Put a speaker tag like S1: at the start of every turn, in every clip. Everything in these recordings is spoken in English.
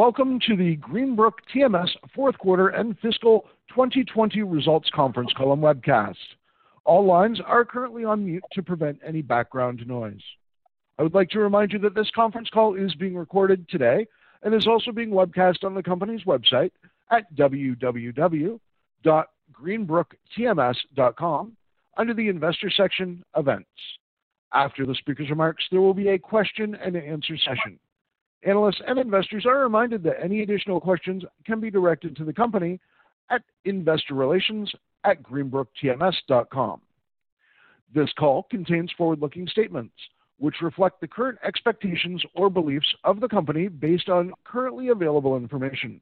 S1: Welcome to the Greenbrook TMS fourth quarter and fiscal 2020 results conference call and webcast. All lines are currently on mute to prevent any background noise. I would like to remind you that this conference call is being recorded today and is also being webcast on the company's website at www.greenbrooktms.com under the investor section events. After the speaker's remarks, there will be a question and answer session. Analysts and investors are reminded that any additional questions can be directed to the company at investorrelations@greenbrooktms.com. This call contains forward-looking statements which reflect the current expectations or beliefs of the company based on currently available information.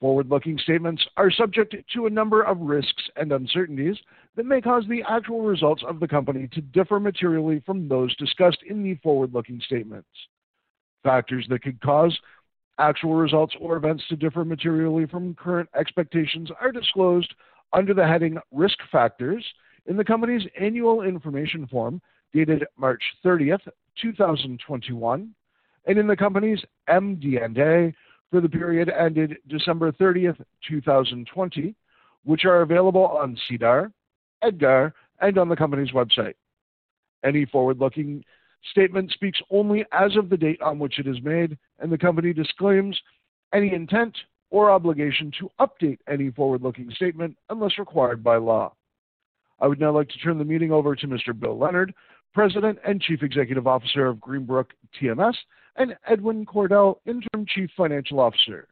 S1: Forward-looking statements are subject to a number of risks and uncertainties that may cause the actual results of the company to differ materially from those discussed in the forward-looking statements. Factors that could cause actual results or events to differ materially from current expectations are disclosed under the heading Risk Factors in the company's annual information form dated March 30th, 2021, and in the company's MD&A for the period ended December 30th, 2020, which are available on SEDAR, EDGAR, and on the company's website. Any forward-looking statement speaks only as of the date on which it is made, and the company disclaims any intent or obligation to update any forward-looking statement unless required by law. I would now like to turn the meeting over to Mr. Bill Leonard, President and Chief Executive Officer of Greenbrook TMS, and Edwin Cordell, Interim Chief Financial Officer.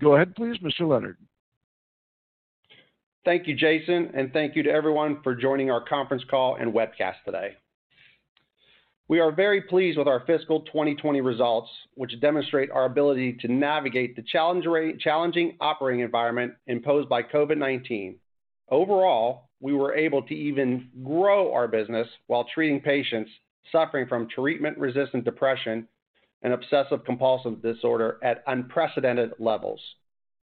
S1: Go ahead, please, Mr. Leonard.
S2: Thank you, Jason, and thank you to everyone for joining our conference call and webcast today. We are very pleased with our fiscal 2020 results, which demonstrate our ability to navigate the challenging operating environment imposed by COVID-19. Overall, we were able to even grow our business while treating patients suffering from treatment-resistant depression and obsessive-compulsive disorder at unprecedented levels.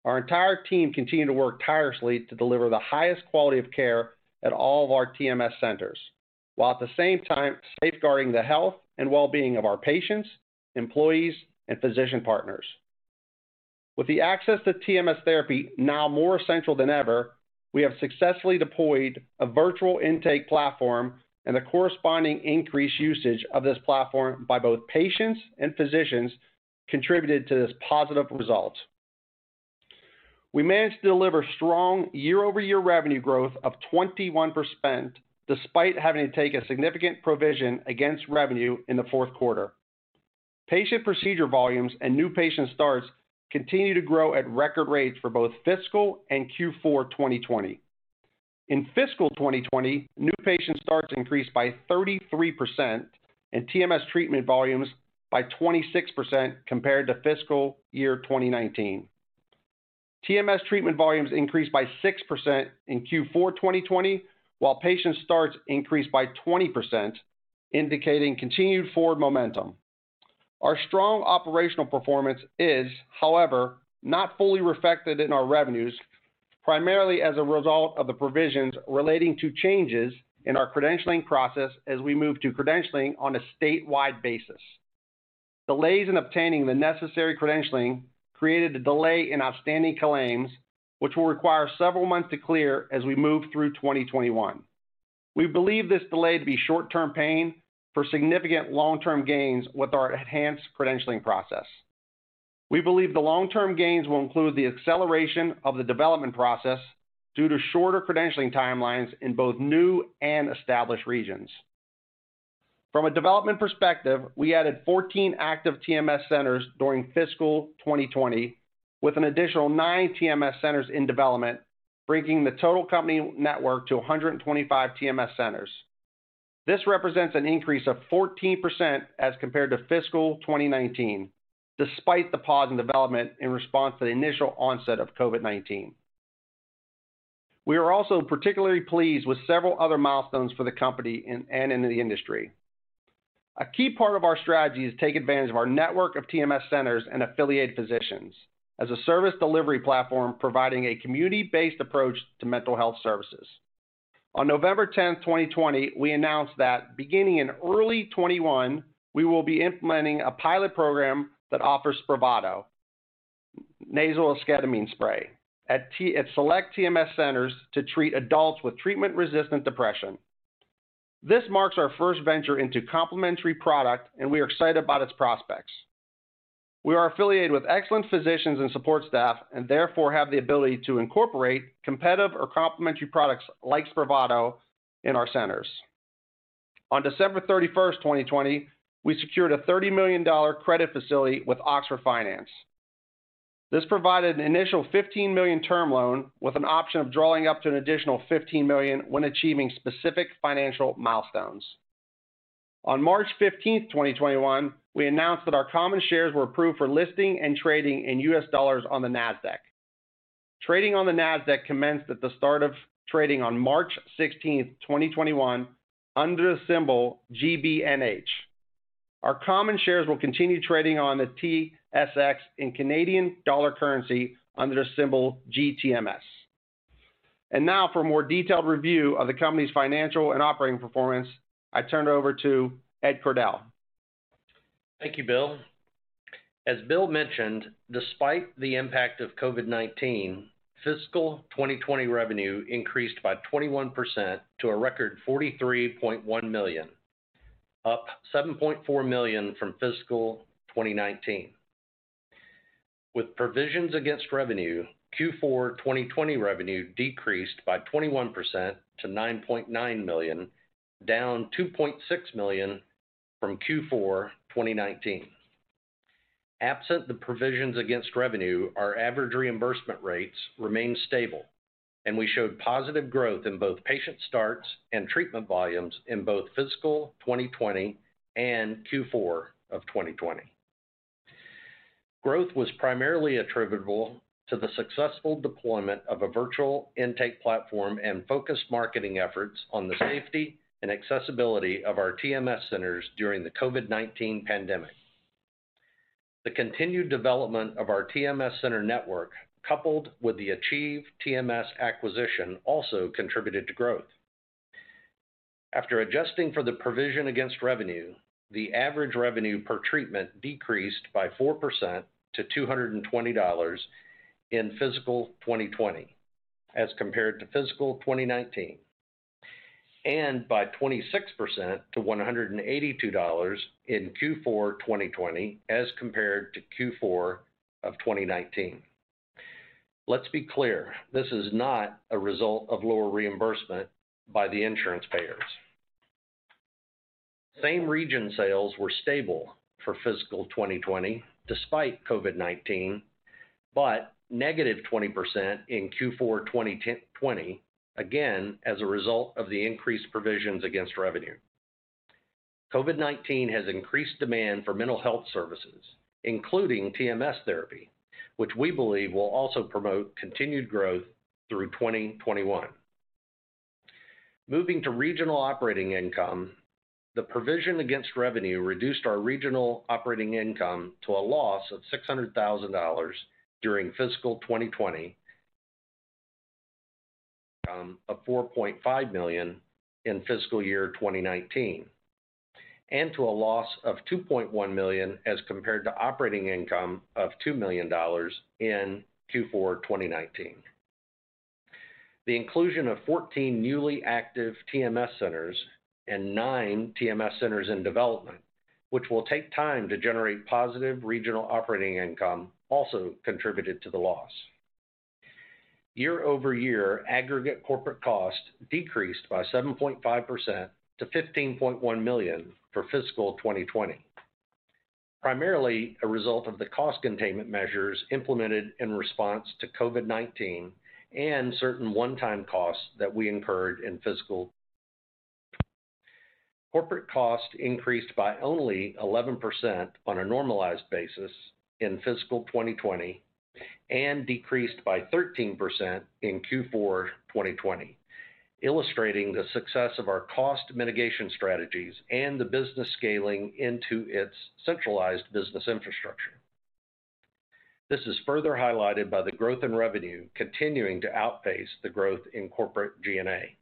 S2: Our entire team continued to work tirelessly to deliver the highest quality of care at all of our TMS centers, while at the same time safeguarding the health and well-being of our patients, employees, and physician partners. With the access to TMS therapy now more essential than ever, we have successfully deployed a virtual intake platform, and the corresponding increased usage of this platform by both patients and physicians contributed to this positive result. We managed to deliver strong year-over-year revenue growth of 21%, despite having to take a significant provision against revenue in the fourth quarter. Patient procedure volumes and new patient starts continue to grow at record rates for both fiscal and Q4 2020. In fiscal 2020, new patient starts increased by 33% and TMS treatment volumes by 26% compared to fiscal year 2019. TMS treatment volumes increased by 6% in Q4 2020, while patient starts increased by 20%, indicating continued forward momentum. Our strong operational performance is, however, not fully reflected in our revenues, primarily as a result of the provisions relating to changes in our credentialing process as we move to credentialing on a statewide basis. Delays in obtaining the necessary credentialing created a delay in outstanding claims, which will require several months to clear as we move through 2021. We believe this delay to be short-term pain for significant long-term gains with our enhanced credentialing process. We believe the long-term gains will include the acceleration of the development process due to shorter credentialing timelines in both new and established regions. From a development perspective, we added 14 active TMS centers during fiscal 2020, with an additional nine TMS centers in development, bringing the total company network to 125 TMS centers. This represents an increase of 14% as compared to fiscal 2019. despite the pause in development in response to the initial onset of COVID-19. We are also particularly pleased with several other milestones for the company and in the industry. A key part of our strategy is to take advantage of our network of TMS centers and affiliated physicians as a service delivery platform providing a community-based approach to mental health services. On November 10, 2020, we announced that beginning in early 2021, we will be implementing a pilot program that offers Spravato nasal esketamine spray at select TMS centers to treat adults with treatment-resistant depression. This marks our first venture into complementary product, and we are excited about its prospects. We are affiliated with excellent physicians and support staff and therefore have the ability to incorporate competitive or complementary products like Spravato in our centers. On December 31st, 2020, we secured a $30 million credit facility with Oxford Finance. This provided an initial 15 million term loan with an option of drawing up to an additional 15 million when achieving specific financial milestones. On March 15th, 2021, we announced that our common shares were approved for listing and trading in US dollars on the Nasdaq. Trading on the Nasdaq commenced at the start of trading on March 16th, 2021, under the symbol GBNH. Our common shares will continue trading on the TSX in Canadian dollar currency under the symbol GTMS. And now for a more detailed review of the company's financial and operating performance, I turn it over to Ed Cordell.
S3: Thank you, Bill. As Bill mentioned, despite the impact of COVID-19, fiscal 2020 revenue increased by 21% to a record 43.1 million, up 7.4 million from fiscal 2019. With provisions against revenue, Q4 2020 revenue decreased by 21% to 9.9 million, down 2.6 million from Q4 2019. Absent the provisions against revenue, our average reimbursement rates remained stable, and we showed positive growth in both patient starts and treatment volumes in both fiscal 2020 and Q4 of 2020. Growth was primarily attributable to the successful deployment of a virtual intake platform and focused marketing efforts on the safety and accessibility of our TMS centers during the COVID-19 pandemic. The continued development of our TMS center network, coupled with the Achieve TMS acquisition, also contributed to growth. After adjusting for the provision against revenue, the average revenue per treatment decreased by 4% to $220 in fiscal 2020 as compared to fiscal 2019, and by 26% to $182 in Q4 2020 as compared to Q4 of 2019. Let's be clear, this is not a result of lower reimbursement by the insurance payers. Same region sales were stable for fiscal 2020 despite COVID-19, but negative 20% in Q4 2020, again, as a result of the increased provisions against revenue. COVID-19 has increased demand for mental health services, including TMS therapy, which we believe will also promote continued growth through 2021. Moving to regional operating income, the provision against revenue reduced our regional operating income to a loss of $600,000 during fiscal 2020, of 4.5 million in fiscal year 2019, and to a loss of 2.1 million as compared to operating income of $2 million in Q4 2019. The inclusion of 14 newly active TMS centers and nine TMS centers in development, which will take time to generate positive regional operating income, also contributed to the loss. Year-over-year aggregate corporate cost decreased by 7.5% to 15.1 million for fiscal 2020, primarily a result of the cost containment measures implemented in response to COVID-19 and certain one-time costs that we incurred in fiscal. Corporate cost increased by only 11% on a normalized basis in fiscal 2020 and decreased by 13% in Q4 2020, illustrating the success of our cost mitigation strategies and the business scaling into its centralized business infrastructure. This is further highlighted by the growth in revenue continuing to outpace the growth in corporate G&A.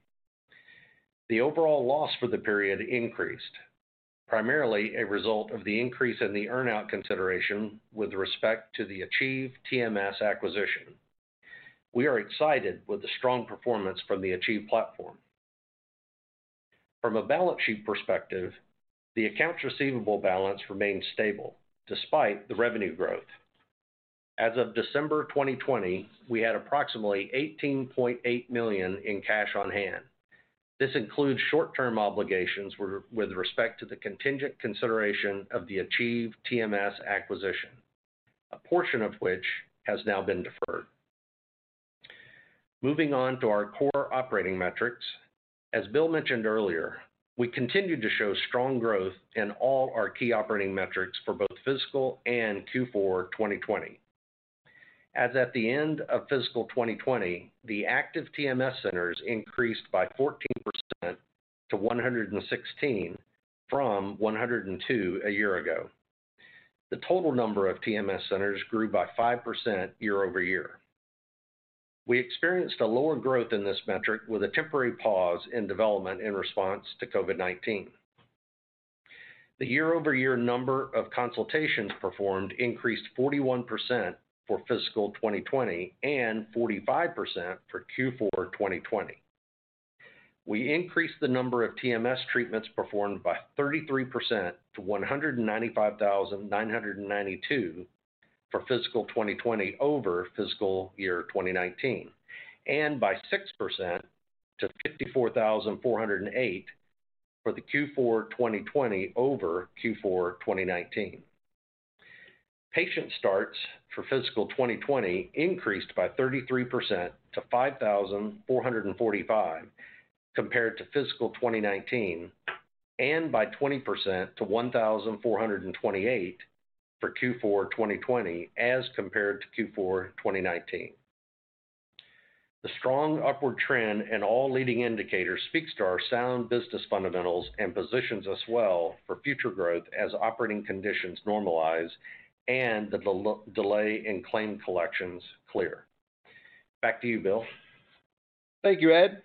S3: The overall loss for the period increased, primarily a result of the increase in the earn-out consideration with respect to the Achieve TMS acquisition. We are excited with the strong performance from the Achieve platform. From a balance sheet perspective, the accounts receivable balance remained stable despite the revenue growth. As of December 2020, we had approximately 18.8 million in cash on hand. This includes short-term obligations with respect to the contingent consideration of the Achieve TMS acquisition, a portion of which has now been deferred. Moving on to our core operating metrics. As Bill mentioned earlier, we continued to show strong growth in all our key operating metrics for both fiscal and Q4 2020. As at the end of fiscal 2020, the active TMS centers increased by 14% to 116 from 102 a year ago. The total number of TMS centers grew by 5% year-over-year. We experienced a lower growth in this metric with a temporary pause in development in response to COVID-19. The year-over-year number of consultations performed increased 41% for fiscal 2020 and 45% for Q4 2020. We increased the number of TMS treatments performed by 33% to 195,992 for fiscal 2020 over fiscal year 2019, and by 6% to 54,408 for the Q4 2020 over Q4 2019. Patient starts for fiscal 2020 increased by 33% to 5,445 compared to fiscal 2019, and by 20% to 1,428 for Q4 2020 as compared to Q4 2019. The strong upward trend in all leading indicators speaks to our sound business fundamentals and positions us well for future growth as operating conditions normalize and the delay in claim collections clear. Back to you, Bill.
S2: Thank you, Ed.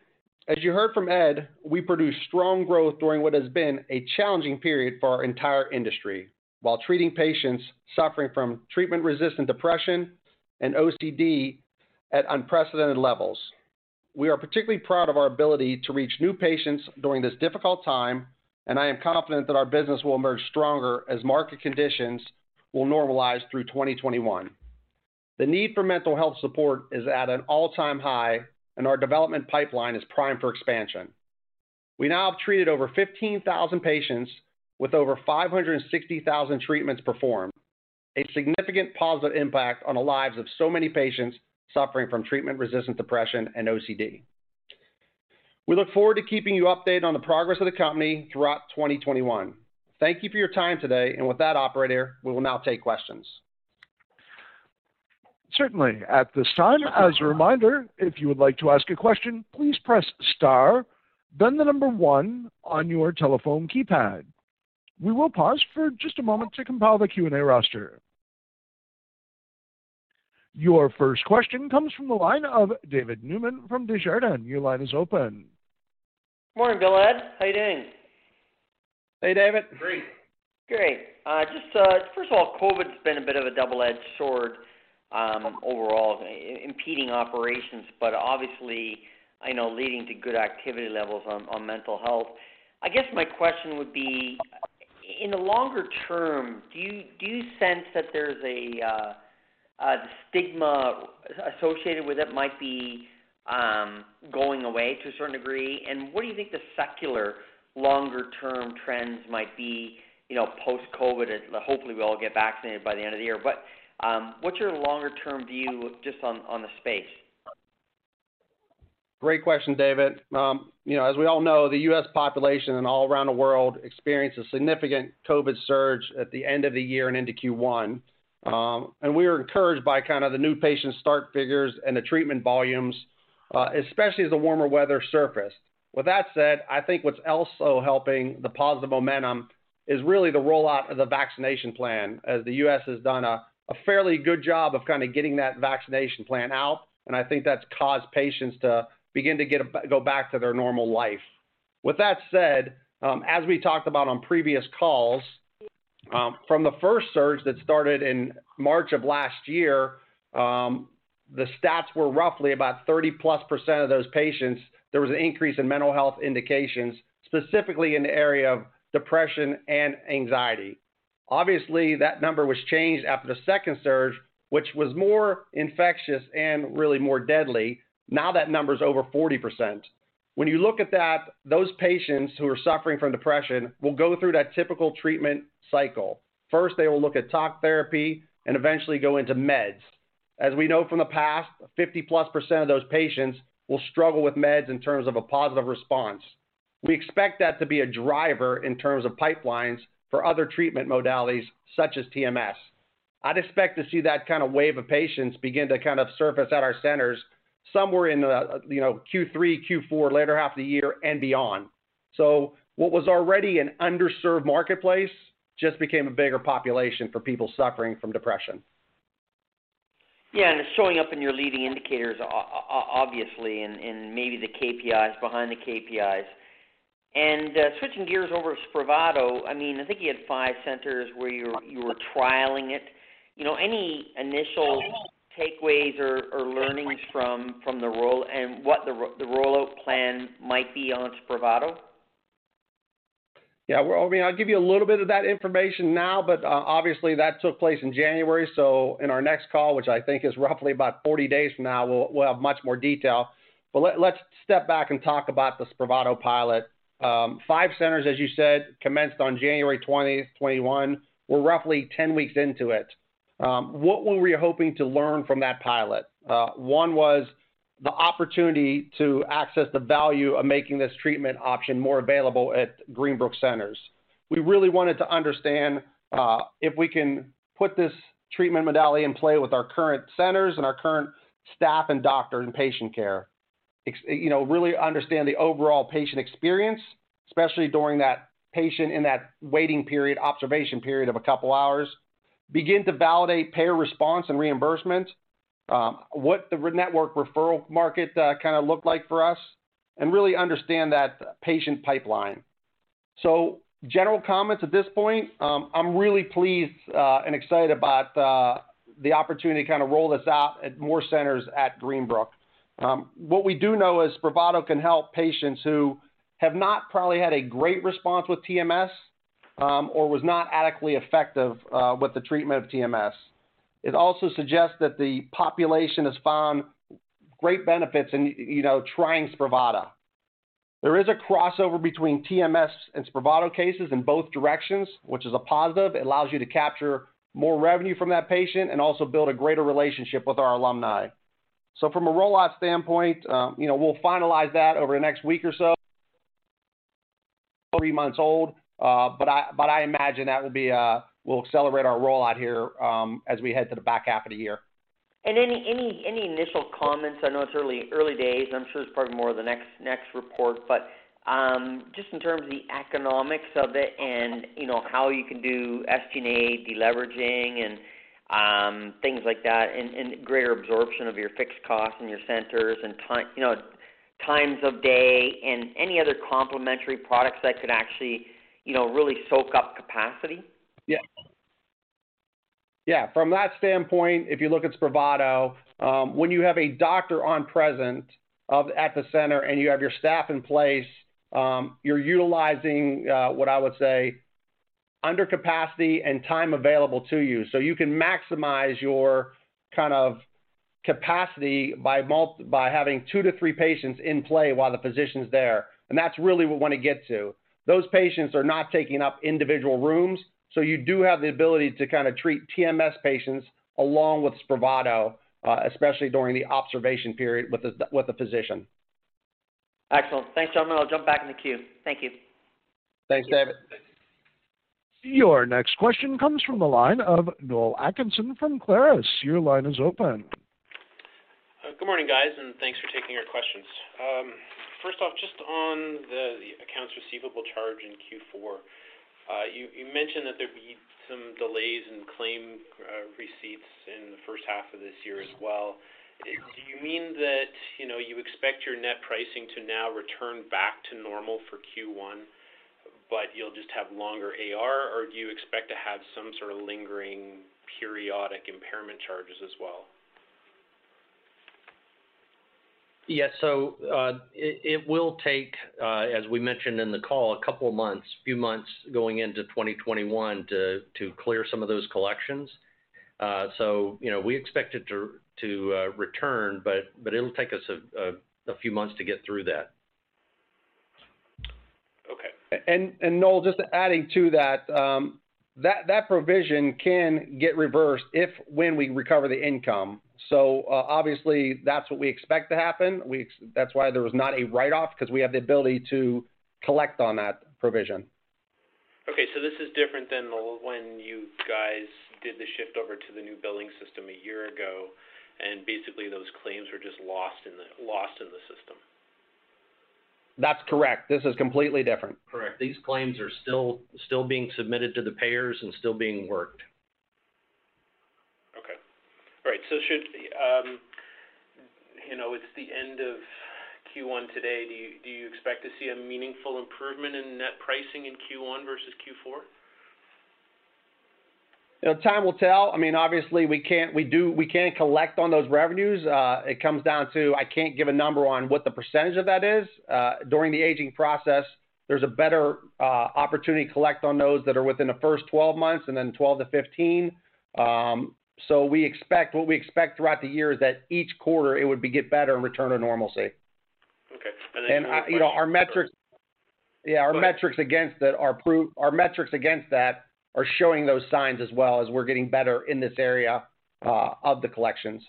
S2: As you heard from Ed, we produced strong growth during what has been a challenging period for our entire industry while treating patients suffering from treatment-resistant depression and OCD at unprecedented levels. We are particularly proud of our ability to reach new patients during this difficult time, and I am confident that our business will emerge stronger as market conditions will normalize through 2021. The need for mental health support is at an all-time high, and our development pipeline is primed for expansion. We now have treated over 15,000 patients with over 560,000 treatments performed, a significant positive impact on the lives of so many patients suffering from treatment-resistant depression and OCD. We look forward to keeping you updated on the progress of the company throughout 2021. Thank you for your time today. And with that, operator, we will now take questions.
S1: Certainly. At this time, as a reminder, if you would like to ask a question, please press star, then the number one on your telephone keypad. We will pause for just a moment to compile the Q&A roster. Your first question comes from the line of David Newman from Desjardins. Your line is open.
S4: Morning, Bill, Ed. How you doing?
S2: Hey, David.
S3: Great.
S4: Great. Uh, just uh, first of all, COVID's been a bit of a double-edged sword um, overall, impeding operations, but obviously, I know leading to good activity levels on mental health. I guess my question would be, in the longer term, do you sense that there's uh, a stigma associated with it might be um, going away to a certain degree? And what do you think the secular longer-term trends might be you know, post-COVID? Hopefully, we all get vaccinated by the end of the year. But what's your longer-term view just on the space?
S2: Great question, David. You know, as we all know, the U.S. population and all around the world experienced a significant COVID surge at the end of the year and into Q1. Um, and we are encouraged by kind of the new patient start figures and the treatment volumes, uh, especially as the warmer weather surfaced. With that said, I think what's also helping the positive momentum is really the rollout of the vaccination plan, as the U.S. has done a, fairly good job of kind of getting that vaccination plan out, and I think that's caused patients to begin to get go back to their normal life. With that said, um, as we talked about on previous calls, um, from the first surge that started in March of last year, um, the stats were roughly about 30 plus percent of those patients. There was an increase in mental health indications, specifically in the area of depression and anxiety. Obviously, that number was changed after the second surge, which was more infectious and really more deadly. Now that number is over 40%. When you look at that, those patients who are suffering from depression will go through that typical treatment cycle. First, they will look at talk therapy and eventually go into meds. As we know from the past, 50 plus percent of those patients will struggle with meds in terms of a positive response. We expect that to be a driver in terms of pipelines for other treatment modalities such as TMS. I'd expect to see that kind of wave of patients begin to kind of surface at our centers somewhere in the you know Q3, Q4, later half of the year and beyond. So what was already an underserved marketplace just became a bigger population for people suffering from depression.
S4: Yeah, and it's showing up in your leading indicators, obviously, and, and maybe the KPIs behind the KPIs. And uh, switching gears over to Spravato, I mean, I think you had five centers where you were, you were trialing it. You know, any initial takeaways or, or learnings from, from the roll and what the, the rollout plan might be on Spravato?
S2: Yeah, well, I mean, I'll give you a little bit of that information now, but uh, obviously that took place in January. So in our next call, which I think is roughly about 40 days from now, we'll, have much more detail. But let, us step back and talk about the Spravato pilot. Um, five centers, as you said, commenced on January 20th, 21. We're roughly 10 weeks into it. Um, what were we hoping to learn from that pilot? Uh, one was the opportunity to access the value of making this treatment option more available at Greenbrook centers. We really wanted to understand uh, if we can put this treatment modality in play with our current centers and our current staff and doctor and patient care. You know, really understand the overall patient experience, especially during that patient in that waiting period, observation period of a couple hours. Begin to validate payer response and reimbursement what the network referral market uh, kind of looked like for us, and really understand that patient pipeline. So, general comments at this point, um, I'm really pleased uh, and excited about uh, the opportunity to kind of roll this out at more centers at Greenbrook. Um, what we do know is Spravato can help patients who have not probably had a great response with TMS um, or was not adequately effective with the treatment of TMS. It also suggests that the population has found great benefits in you know trying Spravato. There is a crossover between TMS and Spravato cases in both directions, which is a positive. It allows you to capture more revenue from that patient and also build a greater relationship with our alumni. So from a rollout standpoint, um, you know we'll finalize that over the next week or so. Three months old, uh, but I but I imagine that will be a we'll accelerate our rollout here um, as we head to the back half of the year.
S4: And any initial comments? I know it's early days. I'm sure it's probably more the next report, but um, just in terms of the economics of it, and you know how you can do SG&A deleveraging and um, things like that, and, greater absorption of your fixed costs in your centers, and time you know times of day, and any other complementary products that could actually you know really soak up capacity.
S2: Yeah, Yeah, from that standpoint, if you look at Spravato, um, when you have a doctor on present at the center and you have your staff in place, um, you're utilizing uh, what I would say under capacity and time available to you. So you can maximize your kind of capacity by by having two to three patients in play while the physician's there. And that's really what we want to get to. Those patients are not taking up individual rooms. So you do have the ability to kind of treat TMS patients along with Spravato, uh, especially during the observation period with the, with the physician.
S4: Excellent. Thanks, gentlemen. I'll jump back in the queue. Thank you.
S2: Thanks, David.
S1: Your next question comes from the line of Noel Atkinson from Clarus. Your line is open.
S5: Good morning, guys, and thanks for taking our questions. First off, just on the accounts receivable charge in Q4, Uh, you mentioned that there'd be some delays in claim uh, receipts in the first half of this year as well. Do you mean that, you know, you expect your net pricing to now return back to normal for Q1, but you'll just have longer AR? Or do you expect to have some sort of lingering periodic impairment charges as well?
S3: Yeah. So uh it will take, as we mentioned in the call, a couple of months, few months going into 2021 to clear some of those collections. Uh so you know, we expect it to return, but it'll take us a few months to get through that.
S5: Okay.
S2: And and Noel, just adding to that that provision can get reversed if when we recover the income. So, uh, obviously, that's what we expect to happen. That's why there was not a write-off because we have the ability to collect on that provision.
S5: Okay. So this is different than when you guys did the shift over to the new billing system a year ago, and basically those claims were just lost in the system.
S2: That's correct. This is completely different.
S3: Correct. These claims are still still being submitted to the payers and still being worked.
S5: Right. Should um, you know, it's the end of Q1 today, do you expect to see a meaningful improvement in net pricing in Q1 versus Q4?
S2: You know, time will tell. I mean, obviously, we can't we do we can't collect on those revenues. Uh, it comes down to I can't give a number on what the percentage of that is. Uh, during the aging process, there's a better uh, opportunity to collect on those that are within the first 12 months and then 12-15. So we expect what we expect throughout the year is that each quarter it would get better and return to normalcy.
S5: Okay.
S2: And uh, you know, our metrics. Yeah, our metrics against that are showing those signs as well as we're getting better in this area uh, of the collections.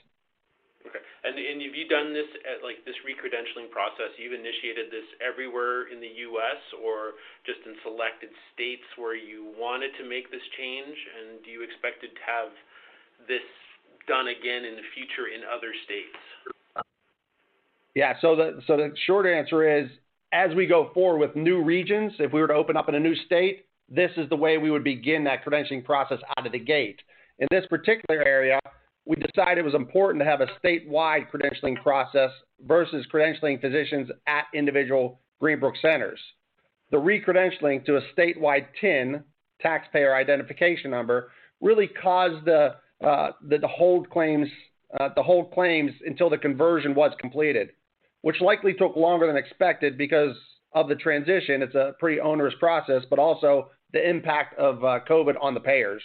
S5: Okay. And have you done this at, like, this recredentialing process, you've initiated this everywhere in the U.S. or just in selected states where you wanted to make this change? And do you expect to have this done again in the future in other states?
S2: Yeah. So the so the short answer is, as we go forward with new regions, if we were to open up in a new state, this is the way we would begin that credentialing process out of the gate. In this particular area, we decided it was important to have a statewide credentialing process versus credentialing physicians at individual Greenbrook centers. The recredentialing to a statewide TIN, taxpayer identification number, really caused the Uh, uh, hold claims until the conversion was completed, which likely took longer than expected because of the transition. It's a pretty onerous process, but also the impact of uh, COVID on the payers.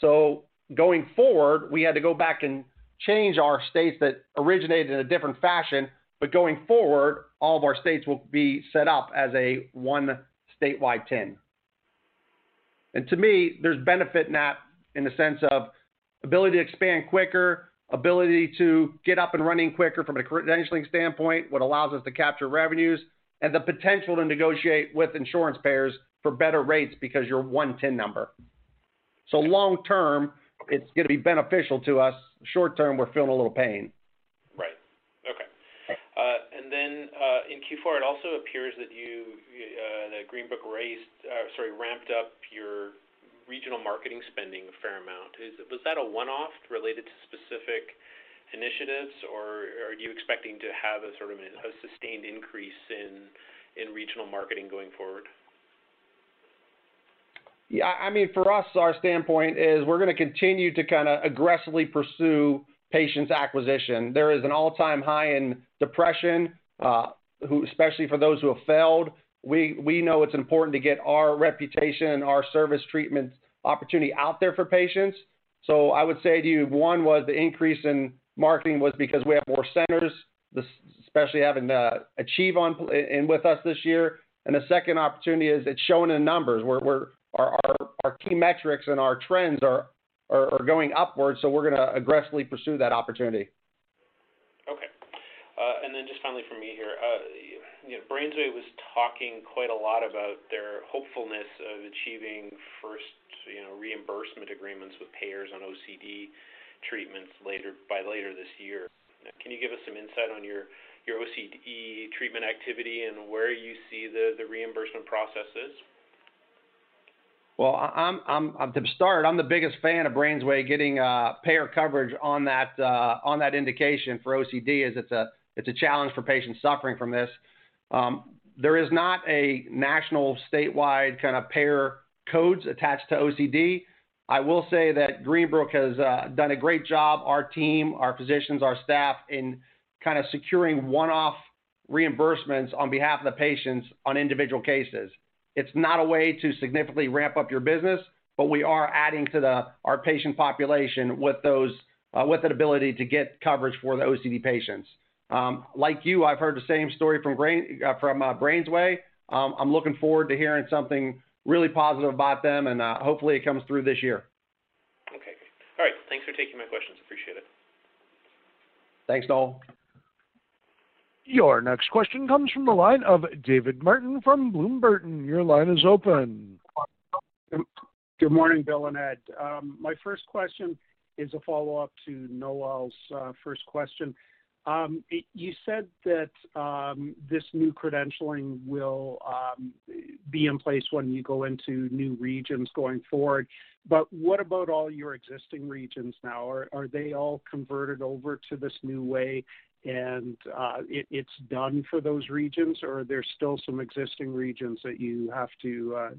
S2: So going forward, we had to go back and change our states that originated in a different fashion. But going forward, all of our states will be set up as a one statewide TIN. And to me, there's benefit in that in the sense of ability to expand quicker, ability to get up and running quicker from a credentialing standpoint, what allows us to capture revenues, and the potential to negotiate with insurance payers for better rates because you're one TIN number. So long term, it's gonna be beneficial to us. Short term, we're feeling a little pain.
S5: Right. Okay. Uh, and then uh, in Q4, it also appears that uh, Greenbrook ramped up your regional marketing spending a fair amount. Was that a one-off related to specific initiatives, or are you expecting to have a sort of a sustained increase in regional marketing going forward?
S2: Yeah, I mean, for us, our standpoint is we're gonna continue to kinda aggressively pursue patients acquisition. There is an all-time high in depression, uh, especially for those who have failed. We know it's important to get our reputation, our service treatment opportunity out there for patients. So I would say to you, one was the increase in marketing was because we have more centers, especially having Achieve on in with us this year. And the second opportunity is it's shown in numbers, where our key metrics and our trends are going upwards, so we're gonna aggressively pursue that opportunity.
S5: Okay. Uh, and then just finally for me here. You know, BrainsWay was talking quite a lot about their hopefulness of achieving first, you know, reimbursement agreements with payers on OCD treatments later by later this year. Can you give us some insight on your your OCD treatment activity and where you see the the reimbursement process is?
S2: Well, I'm, I'm, I'm to start. I'm the biggest fan of BrainsWay getting uh, payer coverage on that uh, on that indication for OCD, as it's a it's a challenge for patients suffering from this. Um, there is not a national, statewide kind of payer codes attached to OCD. I will say that Greenbrook has uh, done a great job. Our team, our physicians, our staff in kind of securing one-off reimbursements on behalf of the patients on individual cases. It's not a way to significantly ramp up your business, but we are adding to our patient population with those, uh, with an ability to get coverage for the OCD patients. Um, like you, I've heard the same story from, Grain, uh, from uh, Brainsway. Um, I'm looking forward to hearing something really positive about them, and uh, hopefully it comes through this year.
S5: Okay. All right. Thanks for taking my questions. Appreciate it.
S2: Thanks, Noel.
S1: Your next question comes from the line of David Martin from Bloom Burton. Your line is open.
S6: Good morning, Bill and Ed. Um, my first question is a follow-up to Noel's uh, first question. Um, you said that um, this new credentialing will um, be in place when you go into new regions going forward. But what about all your existing regions now? Are they all converted over to this new way, and uh, it, it's done for those regions, or are there still some existing regions that you have to uh,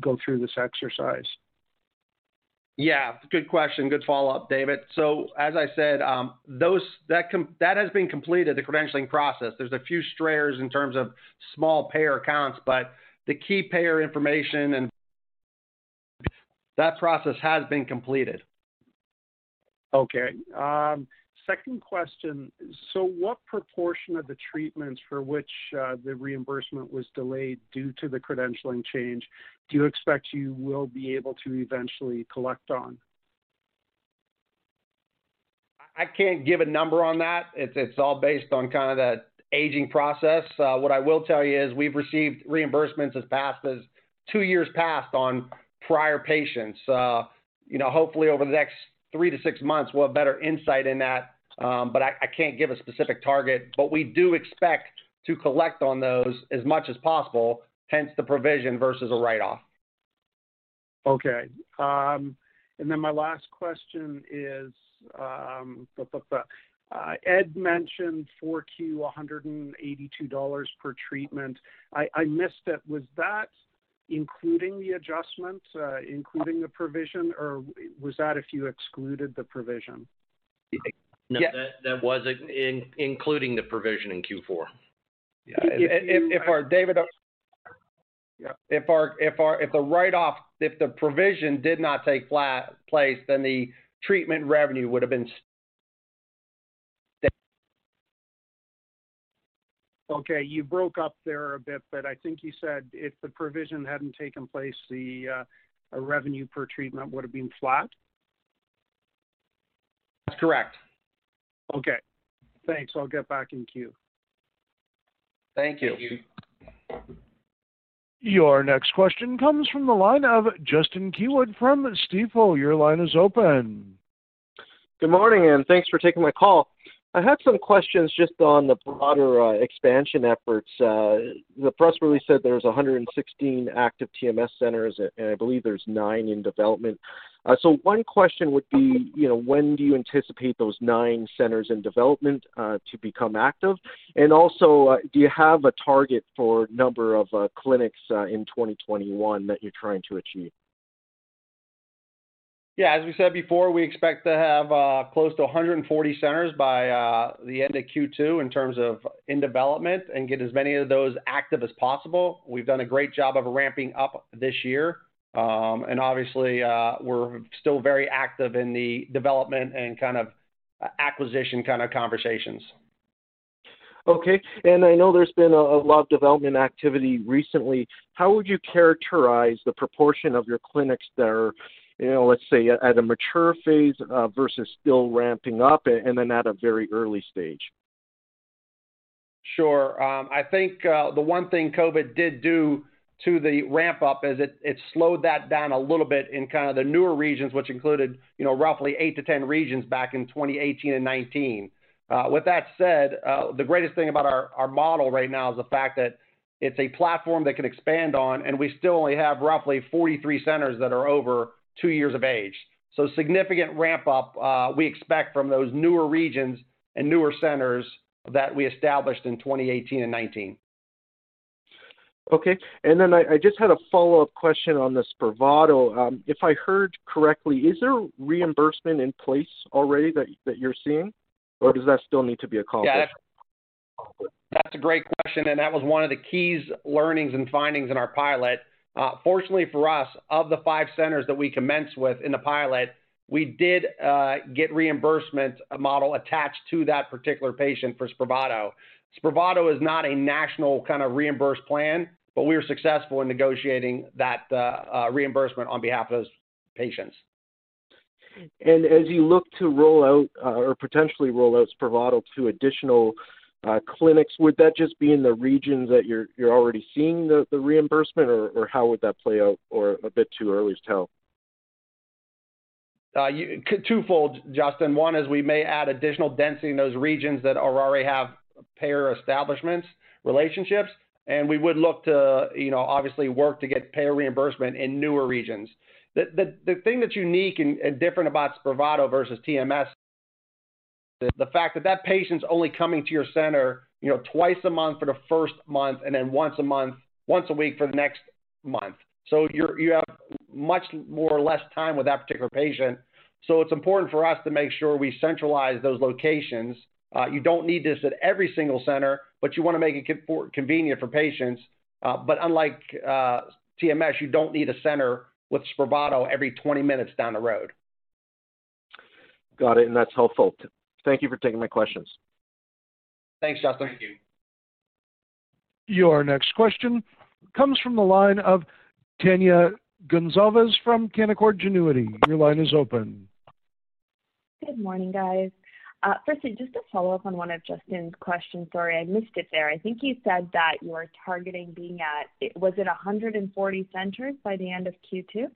S6: go through this exercise?
S2: Yeah, good question. Good follow-up, David. So as I said, um, those that has been completed, the credentialing process. There's a few strayers in terms of small payer accounts, but the key payer information and that process has been completed.
S6: Okay. Second question, so what proportion of the treatments for which uh, the reimbursement was delayed due to the credentialing change do you expect you will be able to eventually collect on?
S2: I can't give a number on that. It's it's all based on kind of the aging process. Uh, what I will tell you is we've received reimbursements as past as two years past on prior patients. Uh, you know, hopefully over the next three to six months, we'll have better insight in that. Um, but I, can't give a specific target. But we do expect to collect on those as much as possible, hence the provision versus a write-off.
S6: Okay. Um, and then my last question is, um, uh, Ed mentioned 4Q $182 per treatment. I missed it. Was that including the adjustment, uh, including the provision, or was that if you excluded the provision?
S3: No, yeah. that, that was including the provision in Q4.
S2: Yeah, if, if, if our David, yeah. if our if our if the write off if the provision did not take place, then the treatment revenue would have been.
S6: Okay, you broke up there a bit, but I think you said if the provision hadn't taken place, the uh, revenue per treatment would have been flat.
S2: That's correct.
S6: Okay. Thanks. I'll get back in queue.
S2: Thank you.
S3: Thank
S1: you. Your next question comes from the line of Justin Keywood from Stifel. Your line is open.
S7: Good morning, and thanks for taking my call. I had some questions just on the broader uh, expansion efforts. Uh, the press release said there's 116 active TMS centers, and I believe there's nine in development. Uh, so one question would be, you know, when do you anticipate those nine centers in development uh, to become active? And also, uh, do you have a target for number of uh, clinics in 2021 that you're trying to achieve?
S2: Yeah, as we said before, we expect to have uh, close to 140 centers by the end of Q2 in terms of in development and get as many of those active as possible. We've done a great job of ramping up this year. Um, and obviously, uh, we're still very active in the development and kind of acquisition kind of conversations.
S7: Okay. And I know there's been a lot of development activity recently. How would you characterize the proportion of your clinics that are, you know, let's say at a mature phase uh, versus still ramping up and then at a very early stage?
S2: Sure. Um, I think uh, the one thing COVID did do to the ramp up is it slowed that down a little bit in kind of the newer regions, which included, you know, roughly eight to 10 regions back in 2018 and 2019. Uh, with that said, uh, the greatest thing about our, our model right now is the fact that it's a platform that can expand on, and we still only have roughly 43 centers that are over two years of age. So significant ramp up uh, we expect from those newer regions and newer centers that we established in 2018 and 2019.
S7: Okay. And then I just had a follow-up question on the Spravato. Um, if I heard correctly, is there reimbursement in place already that you're seeing, or does that still need to be accomplished?
S2: Yeah. That's a great question, and that was one of the keys learnings and findings in our pilot. Uh, fortunately for us, of the five centers that we commenced with in the pilot, we did uh, get reimbursement model attached to that particular patient for Spravato. Spravato is not a national kind of reimbursed plan, but we were successful in negotiating that uh, reimbursement on behalf of those patients.
S7: And as you look to roll out or potentially roll out Spravato to additional Uh, clinics, would that just be in the regions that you're you're already seeing the reimbursement, or or how would that play out, or a bit too early to tell?
S2: Uh, twofold, Justin. One is we may add additional density in those regions that already have payer establishments, relationships, and we would look to, you know, obviously work to get payer reimbursement in newer regions. The the thing that's unique and different about Spravato versus TMS the fact that that patient's only coming to your center, you know, twice a month for the first month and then once a month, once a week for the next month. So You have much more or less time with that particular patient. So it's important for us to make sure we centralize those locations. You don't need this at every single center, but you wanna make it convenient for patients. Uh, but unlike TMS, you don't need a center with Spravato every 20 minutes down the road.
S7: Got it, and that's helpful. Thank you for taking my questions.
S2: Thanks, Justin.
S5: Thank you.
S1: Your next question comes from the line of Tania Gonsalves from Canaccord Genuity. Your line is open.
S8: Good morning, guys. Uh, firstly, just to follow up on one of Justin's questions. Sorry, I missed it there. I think you said that you are targeting being at, was it 140 centers by the end of Q2?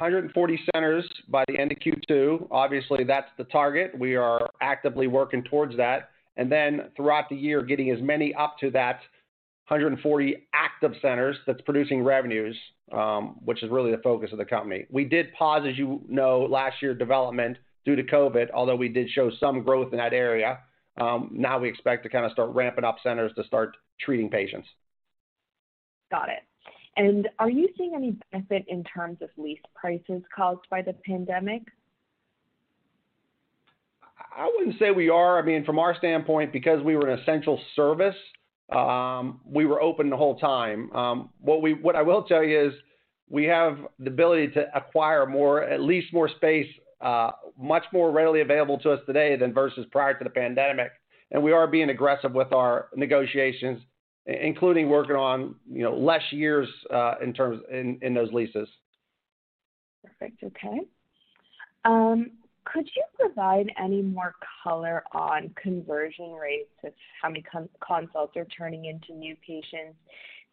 S2: 140 centers by the end of Q2. Obviously, that's the target. We are actively working towards that. And then throughout the year, getting as many up to that 140 active centers that's producing revenues, um, which is really the focus of the company. We did pause, as you know, last year development due to COVID, although we did show some growth in that area. Um, now we expect to kind of start ramping up centers to start treating patients.
S8: Got it. And are you seeing any benefit in terms of lease prices caused by the pandemic?
S2: I wouldn't say we are. I mean, from our standpoint, because we were an essential service, um, we were open the whole time. Um, what I will tell you is we have the ability to acquire more, at least more space, uh, much more readily available to us today than versus prior to the pandemic. And we are being aggressive with our negotiations, including working on, you know, less years, uh, in terms in those leases.
S8: Perfect. Okay. Um, could you provide any more color on conversion rates of how many consults are turning into new patients?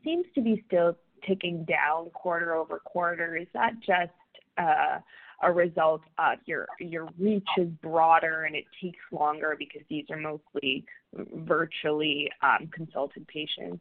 S8: Seems to be still ticking down quarter-over-quarter. Is that just Uh, a result uh, of your reach is broader and it takes longer because these are mostly virtually um, consulted patients?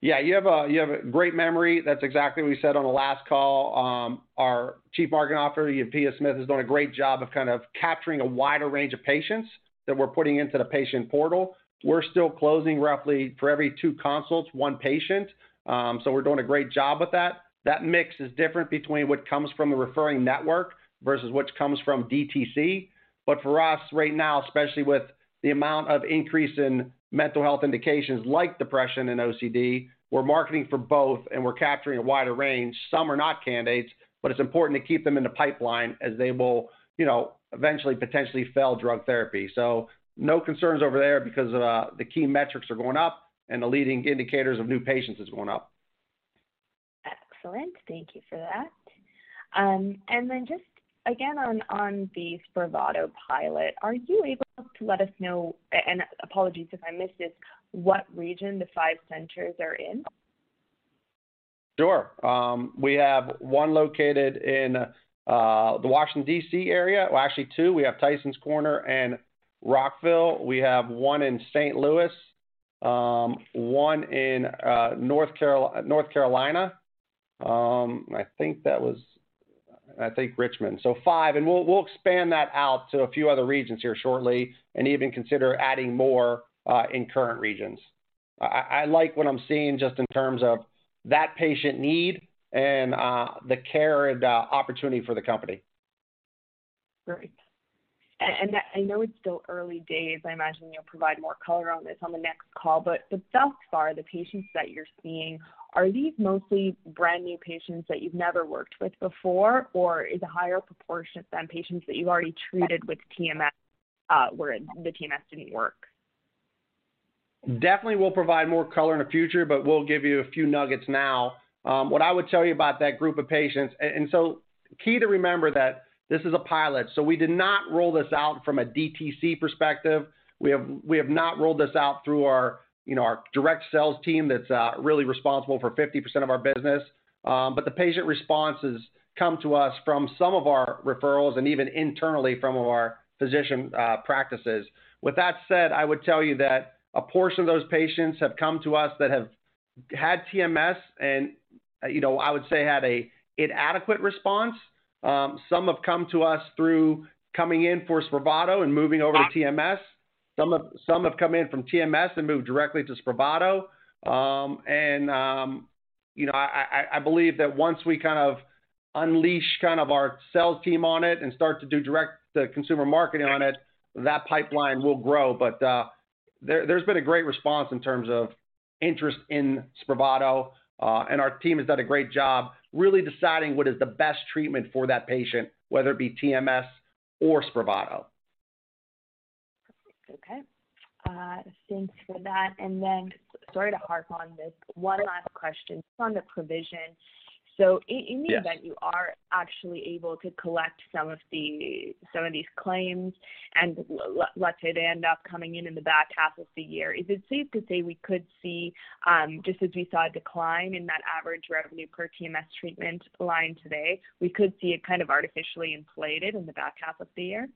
S2: Yeah, you have a you have a great memory. That's exactly what we said on the last call. Um, our Chief Marketing Officer, Pia Smith, has done a great job of kind of capturing a wider range of patients that we're putting into the patient portal. We're still closing roughly for every two consults, one patient. Um, so we're doing a great job with that. That mix is different between what comes from the referring network versus what comes from DTC. But for us right now, especially with the amount of increase in mental health indications like depression and OCD, we're marketing for both, and we're capturing a wider range. Some are not candidates, but it's important to keep them in the pipeline as they will, you know, eventually potentially fail drug therapy. So no concerns over there because uh, the key metrics are going up and the leading indicators of new patients is going up.
S8: Excellent. Thank you for that. Um, and then just again, on on the Spravato pilot, are you able to let us know, and apologies if I missed this, what region the five centers are in?
S2: Sure. Um, we have one located in uh, the Washington, D.C. area. Well, actually two. We have Tysons Corner and Rockville. We have one in St. Louis, um, one in uh, North Carol North Carolina. Um, I think that was, I think Richmond. So Five, and we'll expand that out to a few other regions here shortly and even consider adding more uh, in current regions. I like what I'm seeing just in terms of that patient need and uh, the care and uh, opportunity for the company.
S8: Great. And I know it's still early days. I imagine you'll provide more color on this on the next call. But, but thus far, the patients that you're seeing, are these mostly brand new patients that you've never worked with before, or is a higher proportion them patients that you've already treated with TMS, uh, where the TMS didn't work?
S2: Definitely we'll provide more color in the future, but we'll give you a few nuggets now. Um, what I would tell you about that group of patients. And so key to remember that this is a pilot, so we did not roll this out from a DTC perspective. We have not rolled this out through our, you know, our direct sales team that's uh, really responsible for 50% of our business. Um, but the patient responses come to us from some of our referrals and even internally from our physician uh, practices. With that said, I would tell you that a portion of those patients have come to us that have had TMS and, uh, you know, I would say had an inadequate response. Um, some have come to us through coming in for Spravato and moving over to TMS. Some have come in from TMS and moved directly to Spravato. Um, and um, you know, I believe that once we kind of unleash kind of our sales team on it and start to do direct to consumer marketing on it, that pipeline will grow. But uh, There's been a great response in terms of interest in Spravato, uh, and our team has done a great job really deciding what is the best treatment for that patient, whether it be TMS or Spravato.
S8: Okay. Uh, thanks for that. And then sorry to harp on this. One last question on the provision. So in the event you are actually able to collect some of these claims and let's say they end up coming in in the back half of the year, is it safe to say we could see, um, just as we saw a decline in that average revenue per TMS treatment line today, we could see it kind of artificially inflated in the back half of the year?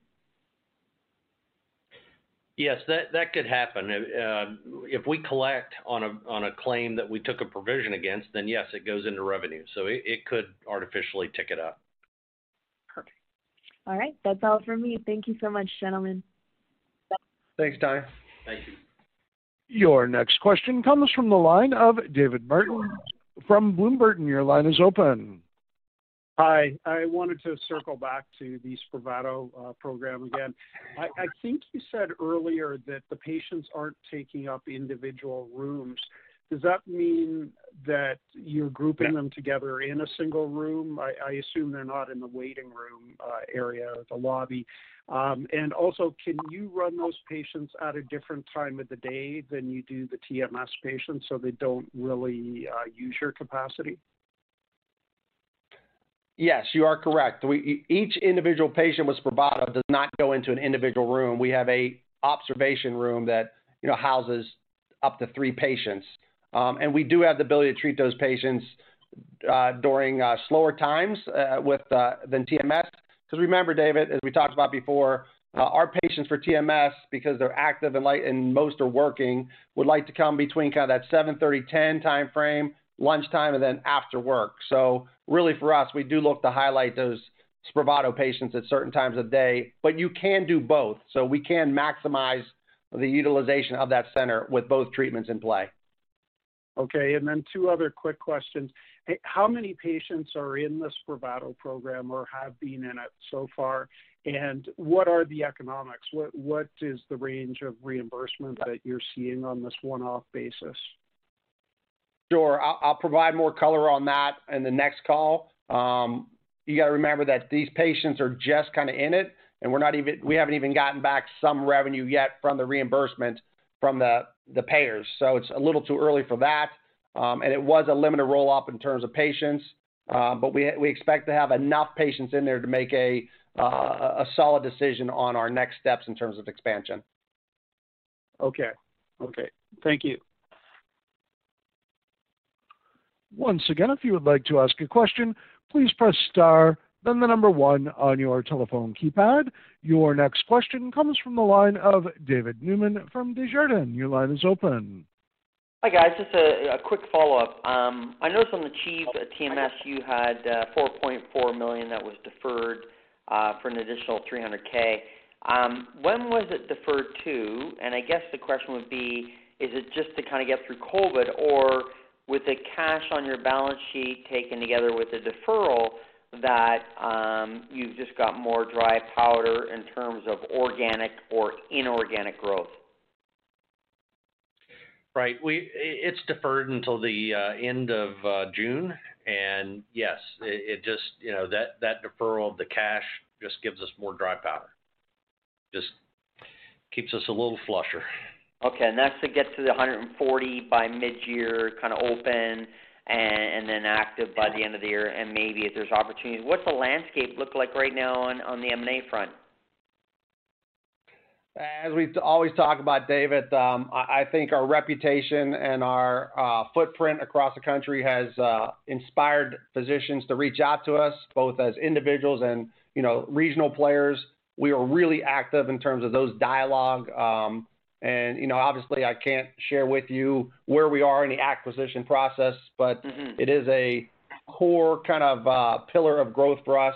S3: Yes, that could happen. If um, we collect on a claim that we took a provision against, then yes, it goes into revenue. So it it could artificially tick it up.
S8: Perfect. All right. That's all for me. Thank you so much, gentlemen.
S2: Thanks, Tania.
S3: Thank you.
S1: Your next question comes from the line of David Martin from Bloom Burton. Your line is open.
S6: Hi. I wanted to circle back to the Spravato uh, program again. I think you said earlier that the patients aren't taking up individual rooms. Does that mean that you're grouping them together in a single room? I assume they're not in the waiting room uh, area or the lobby. Um, and also, can you run those patients at a different time of the day than you do the TMS patients, so they don't really uh, use your capacity?
S2: Yes, you are correct. Each individual patient with Spravato does not go into an individual room. We have an observation room that, you know, houses up to three patients. Um, and we do have the ability to treat those patients uh, during uh, slower times uh, than TMS. Because remember, David, as we talked about before, our patients for TMS, because they're active and light and most are working, would like to come between kind of that 7:30, 10 time timeframe, lunchtime, and then after work. Really for us, we do look to highlight those Spravato patients at certain times of day, but you can do both. So we can maximize the utilization of that center with both treatments in play.
S6: Okay. and then Two other quick questions. How many patients are in the Spravato program or have been in it so far? And what are the economics? What is the range of reimbursement that you're seeing on this one-off basis?
S2: Sure. I'll provide more color on that in the next call. Um, you gotta remember that these patients are just kinda in it, and we're not even—we haven't even gotten back some revenue yet from the reimbursement from the the payers. So it's a little too early for that. Um, and it was a limited roll-up in terms of patients. Uh, but we expect to have enough patients in there to make uh, a solid decision on our next steps in terms of expansion.
S6: Okay. Okay. Thank you.
S1: Once again, if you would like to ask a question, please press star, then the number one on your telephone keypad. Your next question comes from the line of David Newman from Desjardins. Your line is open.
S4: Hi, guys. Just a quick follow-up. Um, I noticed on the Achieve uh, TMS, you had uh, 4.4 million that was deferred uh, for an additional 300,000. Um, when was it deferred to? And I guess the question would be, is it just to kind of get through COVID, or with the cash on your balance sheet taken together with the deferral that um, you've just got more dry powder in terms of organic or inorganic growth?
S3: Right. It's deferred until the uh, end of uh, June. And yes, it just, you know, that deferral of the cash just gives us more dry powder. Just keeps us a little flusher.
S4: Okay. And that's to get to the 140 by mid-year, kind of open and then active by the end of the year, and maybe if there's opportunities. What's the landscape look like right now on on the M&A front?
S2: As we always talk about, David, um, I think our reputation and our uh, footprint across the country has uh, inspired physicians to reach out to us, both as individuals and, you know, regional players. We are really active in terms of those dialogue. Um, And, you know, obviously, I can't share with you where we are in the acquisition process, but mm-hmm. it is a core kind of uh, pillar of growth for us,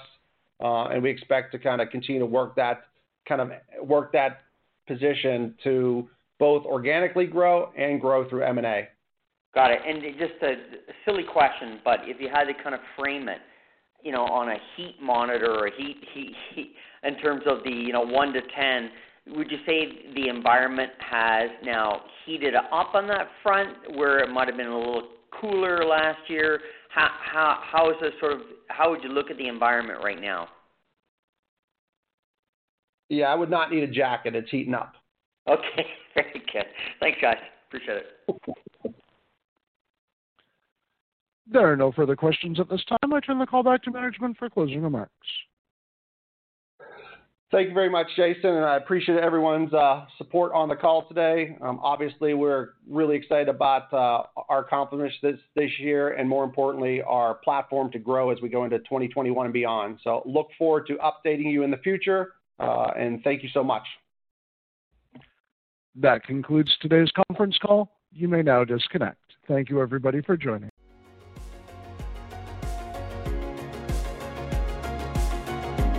S2: uh, and we expect to kind of continue to work that kind of work that position to both organically grow and grow through M&A.
S4: Got it. And just a silly question, but if you had to kind of frame it, you know, on a heat monitor or heat in terms of the, you know, 1-10, would you say the environment has now heated up on that front where it might have been a little cooler last year? How is this sort of how would you look at the environment right now?
S2: Yeah, I would not need a jacket. It's heating up.
S4: Okay. Very good. Thanks, guys. Appreciate it.
S1: There are no further questions at this time. I turn the call back to management for closing remarks.
S2: Thank you very much, Jason, and I appreciate everyone's uh, support on the call today. Um, obviously, we're really excited about uh, our accomplishments this year and more importantly, our platform to grow as we go into 2021 and beyond. So look forward to updating you in the future, uh, and thank you so much.
S1: That concludes today's conference call. You may now disconnect. Thank you, everybody, for joining.